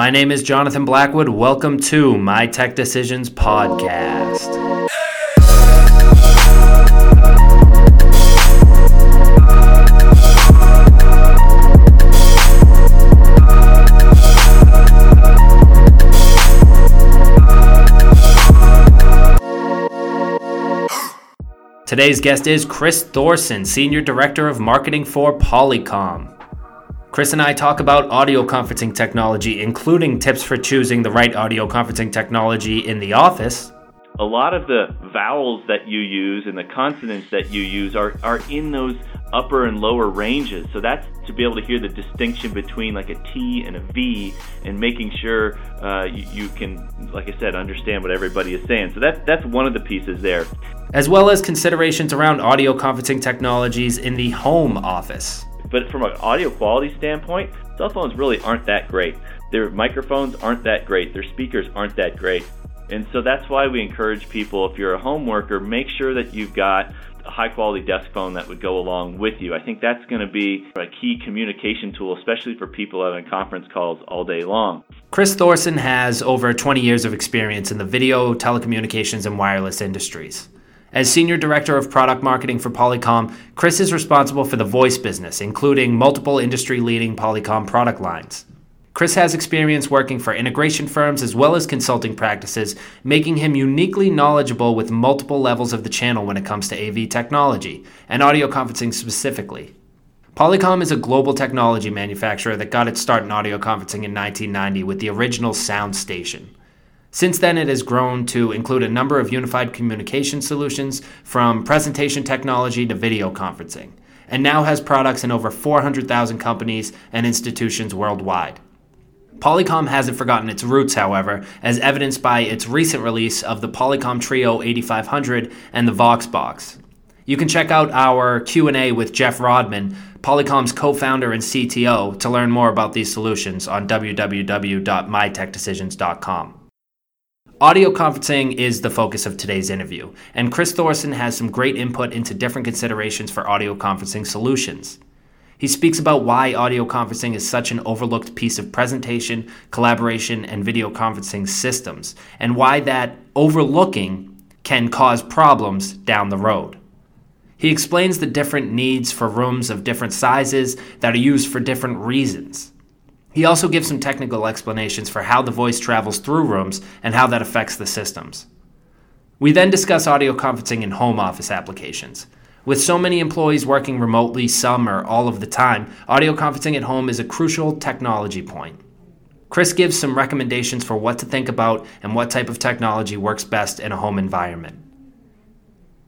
My name is Jonathan Blackwood. Welcome to My Tech Decisions podcast. Today's guest is Chris Thorson, Senior Director of Marketing for Polycom. Chris and I talk about audio conferencing technology, including tips for choosing the right audio conferencing technology in the office. A lot of the vowels that you use and the consonants that you use are, are in those upper and lower ranges. So that's to be able to hear the distinction between like a T and a V and making sure uh, you, you, can, like I said, understand what everybody is saying. So that, that's one of the pieces there. As well as considerations around audio conferencing technologies in the home office. But from an audio quality standpoint, cell phones really aren't that great. Their microphones aren't that great. Their speakers aren't that great. And so that's why we encourage people, if you're a home worker, make sure that you've got a high quality desk phone that would go along with you. I think that's going to be a key communication tool, especially for people having conference calls all day long. Chris Thorson has over 20 years of experience in the video, telecommunications, and wireless industries. As Senior Director of Product Marketing for Polycom, Chris is responsible for the voice business, including multiple industry leading Polycom product lines. Chris has experience working for integration firms as well as consulting practices, making him uniquely knowledgeable with multiple levels of the channel when it comes to AV technology, and audio conferencing specifically. Polycom is a global technology manufacturer that got its start in audio conferencing in 1990 with the original Sound Station. Since then, it has grown to include a number of unified communication solutions from presentation technology to video conferencing, and now has products in over 400,000 companies and institutions worldwide. Polycom hasn't forgotten its roots, however, as evidenced by its recent release of the Polycom Trio 8500 and the VoxBox. You can check out our Q&A with Jeff Rodman, Polycom's co-founder and CTO, to learn more about these solutions on www.mytechdecisions.com. Audio conferencing is the focus of today's interview, and Chris Thorson has some great input into different considerations for audio conferencing solutions. He speaks about why audio conferencing is such an overlooked piece of presentation, collaboration, and video conferencing systems, and why that overlooking can cause problems down the road. He explains the different needs for rooms of different sizes that are used for different reasons. He also gives some technical explanations for how the voice travels through rooms and how that affects the systems. We then discuss audio conferencing in home office applications. With so many employees working remotely, some or all of the time, audio conferencing at home is a crucial technology point. Chris gives some recommendations for what to think about and what type of technology works best in a home environment.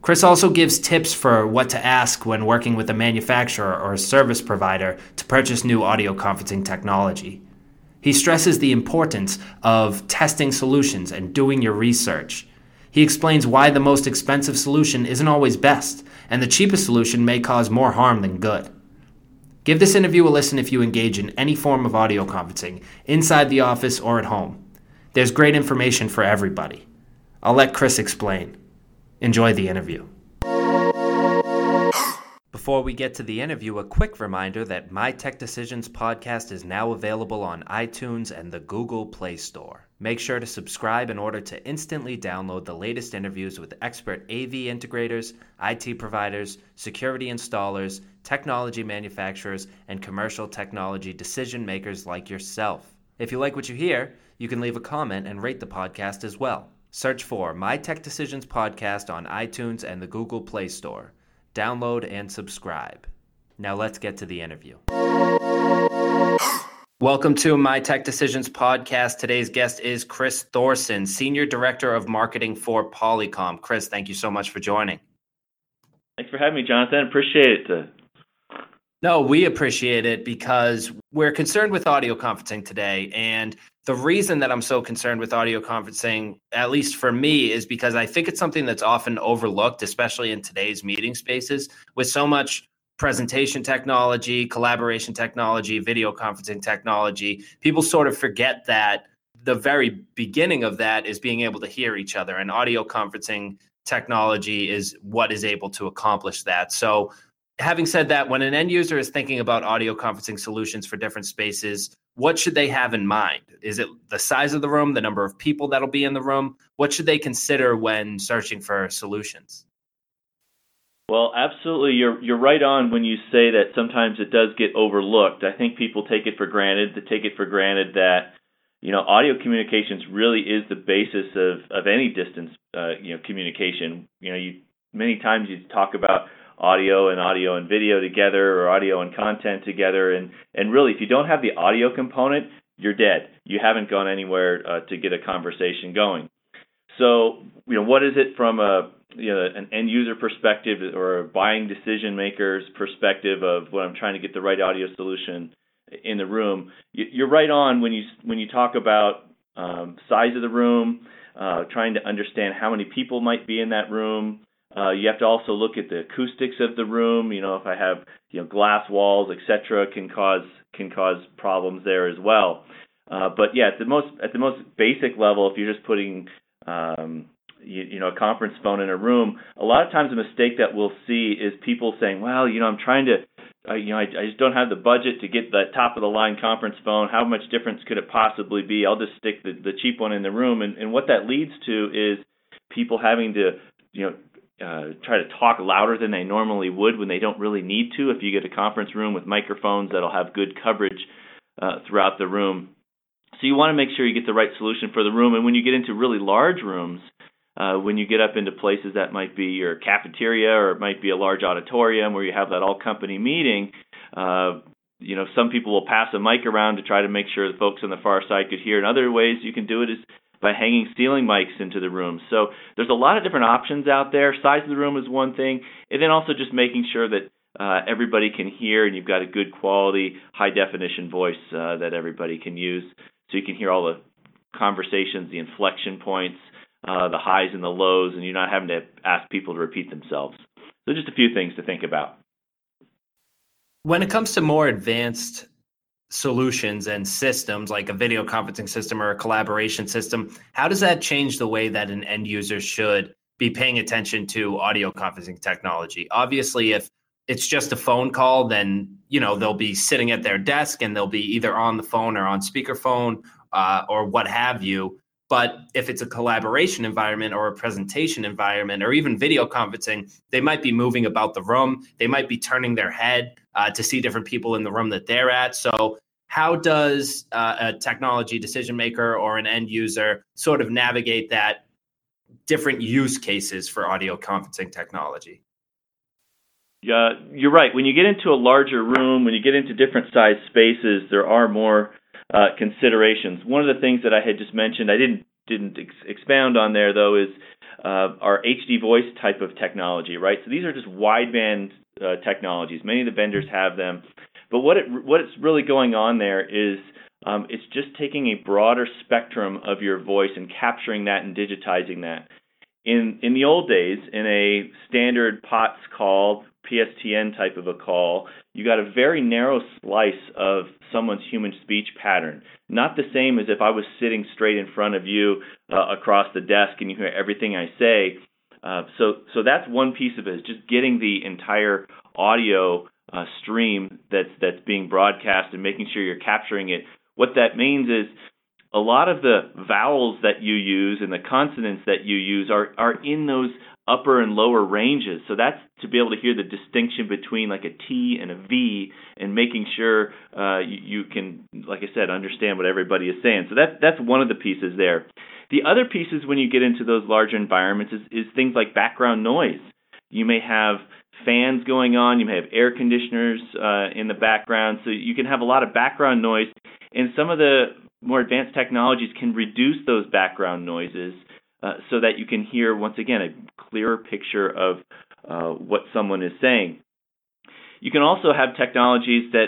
Chris also gives tips for what to ask when working with a manufacturer or a service provider to purchase new audio conferencing technology. He stresses the importance of testing solutions and doing your research. He explains why the most expensive solution isn't always best, and the cheapest solution may cause more harm than good. Give this interview a listen if you engage in any form of audio conferencing, inside the office or at home. There's great information for everybody. I'll let Chris explain. Enjoy the interview. Before we get to the interview, a quick reminder that My Tech Decisions podcast is now available on iTunes and the Google Play Store. Make sure to subscribe in order to instantly download the latest interviews with expert AV integrators, IT providers, security installers, technology manufacturers, and commercial technology decision makers like yourself. If you like what you hear, you can leave a comment and rate the podcast as well. Search for My Tech Decisions Podcast on iTunes and the Google Play Store. Download and subscribe. Now let's get to the interview. Welcome to My Tech Decisions Podcast. Today's guest is Chris Thorson, Senior Director of Marketing for Polycom. Chris, thank you so much for joining. Thanks for having me, Jonathan. Appreciate it. No, we appreciate it because we're concerned with audio conferencing today. And the reason that I'm so concerned with audio conferencing, at least for me, is because I think it's something that's often overlooked, especially in today's meeting spaces with so much presentation technology, collaboration technology, video conferencing technology. People sort of forget that the very beginning of that is being able to hear each other, and audio conferencing technology is what is able to accomplish that. So, having said that, when an end user is thinking about audio conferencing solutions for different spaces, what should they have in mind? Is it the size of the room, the number of people that'll be in the room? What should they consider when searching for solutions? Well, absolutely. You're you're right on when you say that sometimes it does get overlooked. I think people take it for granted. They take it for granted that you know audio communications really is the basis of of any distance uh, you know communication. You know, you many times you talk about audio and audio and video together or audio and content together. And and really if you don't have the audio component you're dead. You haven't gone anywhere uh, to get a conversation going. So you know what is it from a you know an end user perspective or a buying decision maker's perspective of when I'm trying to get the right audio solution in the room? You're right on when you when you talk about um, size of the room uh, trying to understand how many people might be in that room uh, you have to also look at the acoustics of the room. You know, if I have you know glass walls, etc., can cause can cause problems there as well. Uh, but yeah, at the most at the most basic level, if you're just putting um, you, you know a conference phone in a room, a lot of times a mistake that we'll see is people saying, "Well, you know, I'm trying to." Uh, you know, I, I just don't have the budget to get the top of the line conference phone. How much difference could it possibly be? I'll just stick the, the cheap one in the room, and, and what that leads to is people having to you know uh, try to talk louder than they normally would when they don't really need to. If you get a conference room with microphones that'll have good coverage uh, throughout the room. So you want to make sure you get the right solution for the room. And when you get into really large rooms, uh, when you get up into places that might be your cafeteria or it might be a large auditorium where you have that all company meeting, uh, you know, some people will pass a mic around to try to make sure the folks on the far side could hear. And other ways you can do it is by hanging ceiling mics into the room. So there's a lot of different options out there. Size of the room is one thing, and then also just making sure that uh, everybody can hear and you've got a good quality, high definition voice uh, that everybody can use, so you can hear all the conversations, the inflection points, uh, the highs and the lows, and you're not having to ask people to repeat themselves. So just a few things to think about. When it comes to more advanced solutions and systems like a video conferencing system or a collaboration system how does that change the way that an end user should be paying attention to audio conferencing technology? Obviously if it's just a phone call then you know they'll be sitting at their desk and they'll be either on the phone or on speakerphone uh, or what have you. But if it's a collaboration environment or a presentation environment or even video conferencing, they might be moving about the room. They might be turning their head uh, to see different people in the room that they're at. So, how does uh, a technology decision maker or an end user sort of navigate that different use cases for audio conferencing technology? Yeah, you're right. When you get into a larger room, when you get into different size spaces, there are more uh, considerations. One of the things that I had just mentioned, I didn't didn't ex- expound on there though, is uh, our HD voice type of technology, right? So these are just wideband uh, technologies. Many of the vendors have them, but what it what's really going on there is um, it's just taking a broader spectrum of your voice and capturing that and digitizing that. In in the old days, in a standard POTS call, PSTN type of a call, you got a very narrow slice of someone's human speech pattern. Not the same as if I was sitting straight in front of you uh, across the desk and you hear everything I say. Uh, so, so that's one piece of it. Is just getting the entire audio uh, stream that's that's being broadcast and making sure you're capturing it. What that means is a lot of the vowels that you use and the consonants that you use are are in those upper and lower ranges. So that's to be able to hear the distinction between like a T and a V, and making sure uh, you, you can, like I said, understand what everybody is saying. So that that's one of the pieces there. The other pieces when you get into those larger environments is, is things like background noise. You may have fans going on, you may have air conditioners uh, in the background, so you can have a lot of background noise. And some of the more advanced technologies can reduce those background noises uh, so that you can hear, once again, a clearer picture of uh, what someone is saying. You can also have technologies that,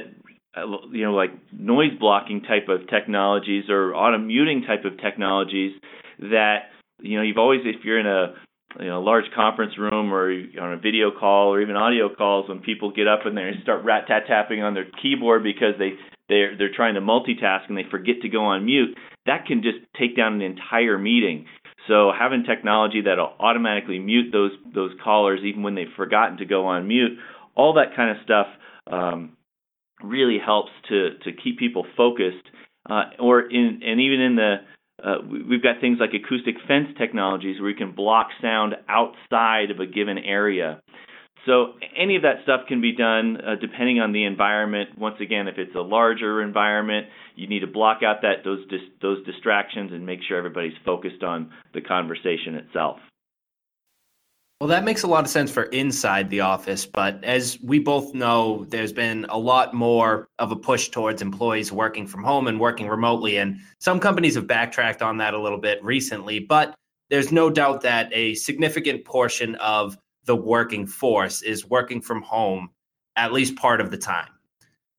you know, like noise blocking type of technologies or auto muting type of technologies that, you know, you've always, if you're in a you know, large conference room or on a video call or even audio calls when people get up and they start rat tat tapping on their keyboard because they they're they're trying to multitask and they forget to go on mute that can just take down an entire meeting. So having technology that'll automatically mute those those callers even when they've forgotten to go on mute, all that kind of stuff um, really helps to to keep people focused. Uh, or in and even in the uh, we've got things like acoustic fence technologies where you can block sound outside of a given area. So any of that stuff can be done uh, depending on the environment. Once again, if it's a larger environment, you need to block out that those dis- those distractions and make sure everybody's focused on the conversation itself. Well, that makes a lot of sense for inside the office, but as we both know, there's been a lot more of a push towards employees working from home and working remotely. And some companies have backtracked on that a little bit recently, but there's no doubt that a significant portion of the working force is working from home at least part of the time.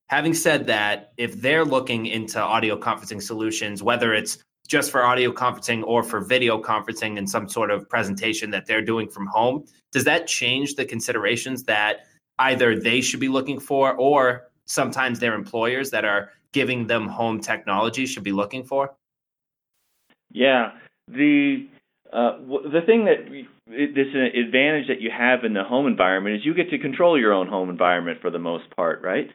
Having said that, if they're looking into audio conferencing solutions, whether it's just for audio conferencing or for video conferencing and some sort of presentation that they're doing from home, does that change the considerations that either they should be looking for or sometimes their employers that are giving them home technology should be looking for? Yeah, the uh, the thing that this advantage that you have in the home environment is you get to control your own home environment for the most part, right?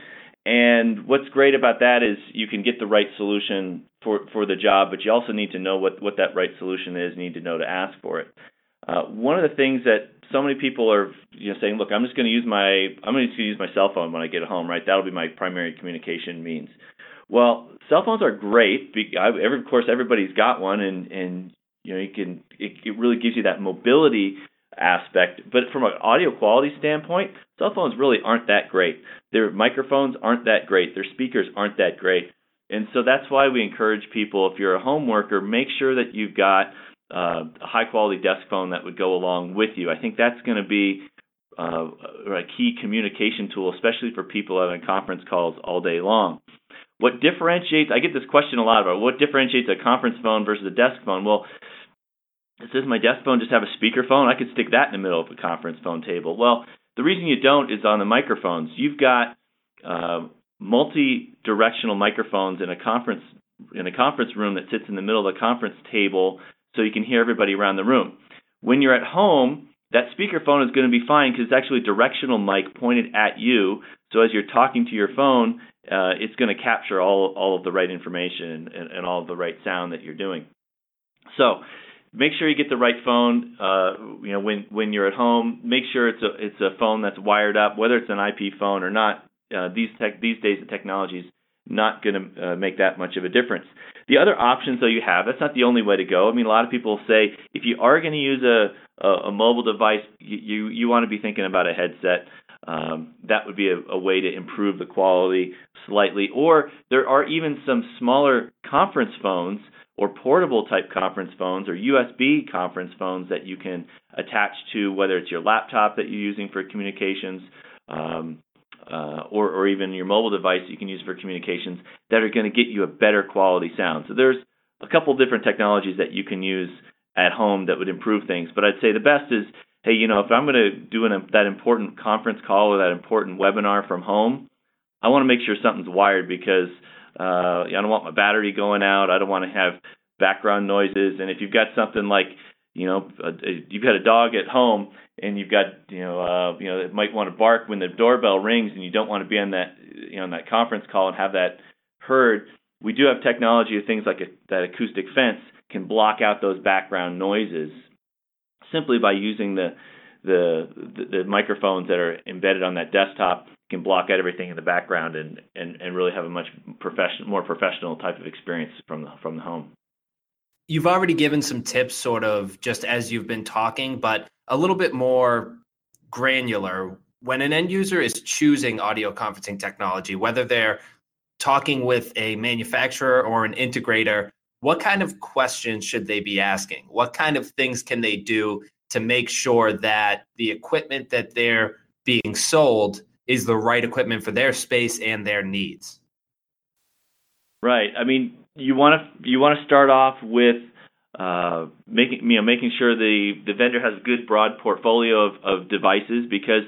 And what's great about that is you can get the right solution for, for the job, but you also need to know what, what that right solution is. You need to know to ask for it. Uh, one of the things that so many people are you know saying, look, I'm just going to use my I'm going to use my cell phone when I get home, right? That'll be my primary communication means. Well, cell phones are great. Of course, everybody's got one, and and you know you can it, it really gives you that mobility aspect. But from an audio quality standpoint, cell phones really aren't that great. Their microphones aren't that great. Their speakers aren't that great. And so that's why we encourage people, if you're a home worker, make sure that you've got uh, a high quality desk phone that would go along with you. I think that's going to be uh, a key communication tool, especially for people having conference calls all day long. What differentiates, I get this question a lot about what differentiates a conference phone versus a desk phone. Well, does my desk phone just have a speakerphone? I could stick that in the middle of a conference phone table. Well, the reason you don't is on the microphones. You've got uh, multi-directional microphones in a conference in a conference room that sits in the middle of the conference table, so you can hear everybody around the room. When you're at home, that speakerphone is going to be fine because it's actually a directional mic pointed at you. So as you're talking to your phone, uh, it's going to capture all all of the right information and, and all of the right sound that you're doing. So make sure you get the right phone. Uh, you know, when when you're at home, make sure it's a it's a phone that's wired up, whether it's an IP phone or not. Uh, these tech these days, the technology is not going to uh, make that much of a difference. The other options though you have, that's not the only way to go. I mean, a lot of people say if you are going to use a, a, a mobile device, you you, you want to be thinking about a headset. Um, that would be a, a way to improve the quality slightly. Or there are even some smaller conference phones or portable type conference phones or USB conference phones that you can attach to whether it's your laptop that you're using for communications um, uh, or, or even your mobile device that you can use for communications that are going to get you a better quality sound. So there's a couple different technologies that you can use at home that would improve things. But I'd say the best is, hey, you know, if I'm going to do an, that important conference call or that important webinar from home, I want to make sure something's wired because – uh, I don't want my battery going out. I don't want to have background noises. And if you've got something like, you know, a, a, you've got a dog at home and you've got, you know, uh, you know, it might want to bark when the doorbell rings, and you don't want to be on that, you know, on that conference call and have that heard. We do have technology of things like a, that acoustic fence can block out those background noises simply by using the the, the, the microphones that are embedded on that desktop can block out everything in the background and, and, and really have a much professional, more professional type of experience from the, from the home. You've already given some tips, sort of just as you've been talking, but a little bit more granular. When an end user is choosing audio conferencing technology, whether they're talking with a manufacturer or an integrator, what kind of questions should they be asking? What kind of things can they do to make sure that the equipment that they're being sold is the right equipment for their space and their needs. Right. I mean, you want to you want to start off with uh, making you know making sure the the vendor has a good broad portfolio of, of devices because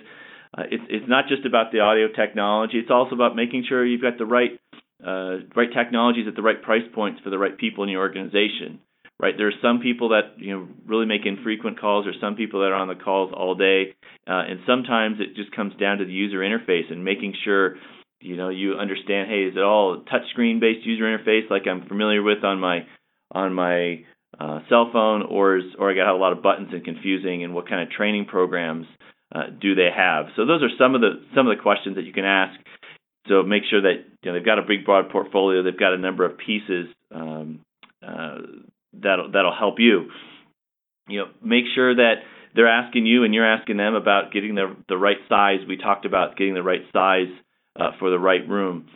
uh, it's it's not just about the audio technology. It's also about making sure you've got the right uh, right technologies at the right price points for the right people in your organization right? There are some people that you know really make infrequent calls, or some people that are on the calls all day, uh, and sometimes it just comes down to the user interface and making sure you know you understand. Hey, is it all touchscreen based user interface like I'm familiar with on my on my uh, cell phone, or is or I got a lot of buttons and confusing, and what kind of training programs uh, do they have? So those are some of the some of the questions that you can ask. So make sure that you know they've got a big broad portfolio, they've got a number of pieces um, uh, that'll that'll help you. You know, make sure that they're asking you and you're asking them about getting the the right size. We talked about getting the right size uh, for the right room.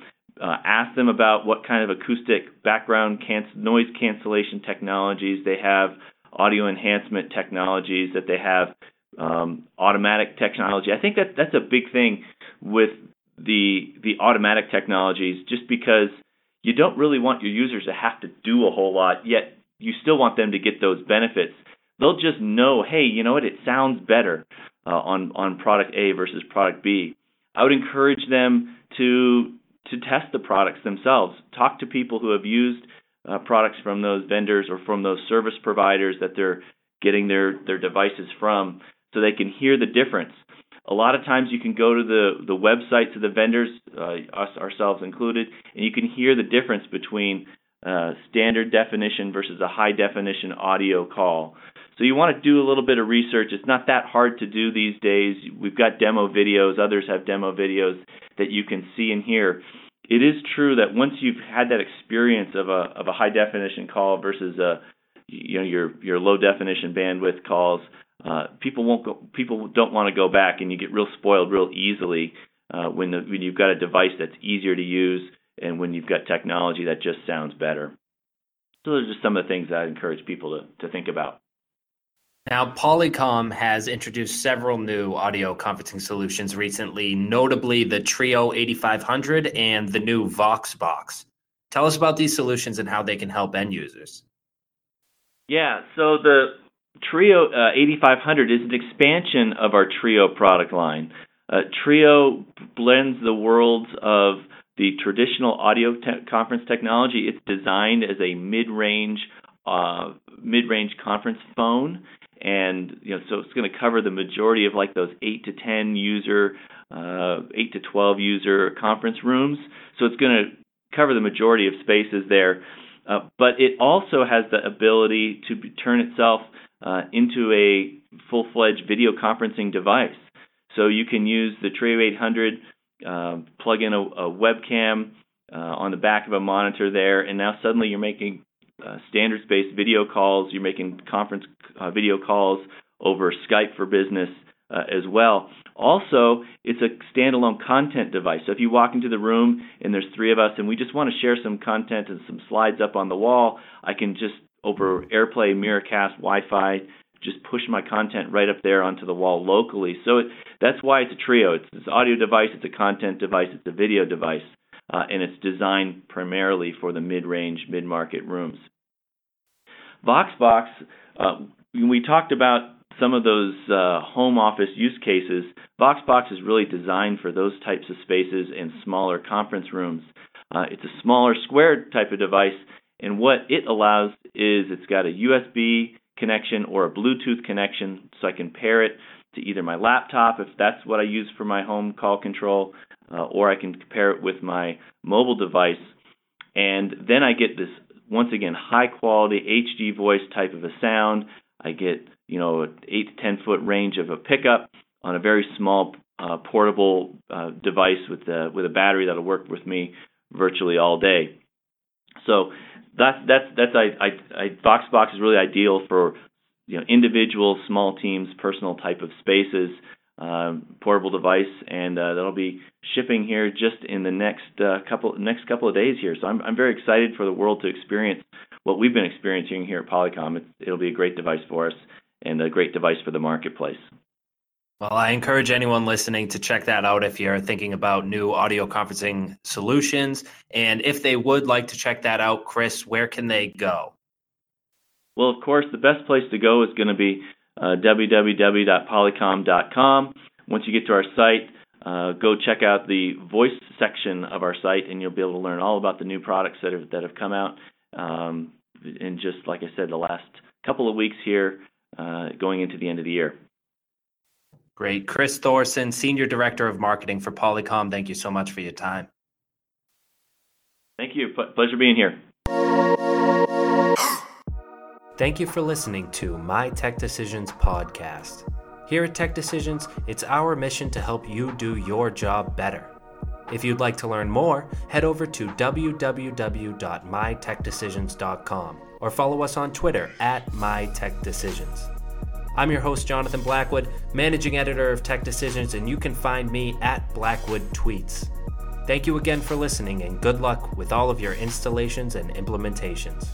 Uh, ask them about what kind of acoustic background can- noise cancellation technologies they have, audio enhancement technologies that they have, um, automatic technology. I think that that's a big thing with the the automatic technologies, just because you don't really want your users to have to do a whole lot, yet you still want them to get those benefits. They'll just know, hey, you know what, it sounds better uh, on on product A versus product B. I would encourage them to to test the products themselves. Talk to people who have used uh, products from those vendors or from those service providers that they're getting their their devices from, so they can hear the difference. A lot of times you can go to the the websites of the vendors, uh, us ourselves included, and you can hear the difference between uh, standard definition versus a high definition audio call. So you want to do a little bit of research. It's not that hard to do these days. We've got demo videos. Others have demo videos that you can see and hear. It is true that once you've had that experience of a of a high definition call versus a you know your your low definition bandwidth calls, uh, people won't go. People don't want to go back, and you get real spoiled real easily uh, when the, when you've got a device that's easier to use and when you've got technology that just sounds better. So those are just some of the things that I encourage people to, to think about. Now, Polycom has introduced several new audio conferencing solutions recently, notably the Trio 8500 and the new VoxBox. Tell us about these solutions and how they can help end users. Yeah, so the Trio uh, 8500 is an expansion of our Trio product line. Uh, Trio blends the worlds of the traditional audio te- conference technology. It's designed as a mid-range uh, mid-range conference phone. And you know so it's going to cover the majority of like those 8 to 10 user uh, 8 to 12 user conference rooms. So it's going to cover the majority of spaces there. Uh, but it also has the ability to turn itself uh, into a full-fledged video conferencing device. So you can use the Trio 800 uh, plug in a, a webcam uh, on the back of a monitor there and now suddenly you're making uh, standards based video calls. You're making conference uh, video calls over Skype for Business uh, as well. Also, it's a standalone content device. So if you walk into the room and there's three of us and we just want to share some content and some slides up on the wall, I can just over AirPlay, Miracast, Wi-Fi, just push my content right up there onto the wall locally. So it, that's why it's a trio. It's, an audio device, it's a content device, it's a video device, uh, and it's designed primarily for the mid-range, mid-market rooms. VoxBox, uh, we talked about some of those uh, home office use cases. VoxBox is really designed for those types of spaces and smaller conference rooms. Uh, it's a smaller square type of device, and what it allows is it's got a USB connection or a Bluetooth connection, so I can pair it to either my laptop if that's what I use for my home call control, uh, or I can pair it with my mobile device. And then I get this once again, high quality HD voice type of a sound. I get, you know, an 8 to 10 foot range of a pickup on a very small uh, portable uh, device with a, with a battery that'll work with me virtually all day. So that's that's that's I, I, I VoxBox is really ideal for you know individual small teams, personal type of spaces um, portable device, and uh, that'll be shipping here just in the next uh, couple next couple of days here. So I'm I'm very excited for the world to experience what we've been experiencing here at Polycom. It, it'll be a great device for us and a great device for the marketplace. Well, I encourage anyone listening to check that out if you're thinking about new audio conferencing solutions. And if they would like to check that out, Chris, where can they go? Well, of course, the best place to go is going to be uh, www.polycom.com. Once you get to our site, uh, go check out the voice section of our site, and you'll be able to learn all about the new products that have that have come out um, in just like I said, the last couple of weeks here, uh, going into the end of the year. Great, Chris Thorson, Senior Director of Marketing for Polycom. Thank you so much for your time. Thank you. P- pleasure being here. Thank you for listening to My Tech Decisions podcast. Here at Tech Decisions, it's our mission to help you do your job better. If you'd like to learn more, head over to www.mytechdecisions.com or follow us on Twitter at MyTechDecisions. I'm your host, Jonathan Blackwood, managing editor of Tech Decisions, and you can find me at Blackwood Tweets. Thank you again for listening, and good luck with all of your installations and implementations.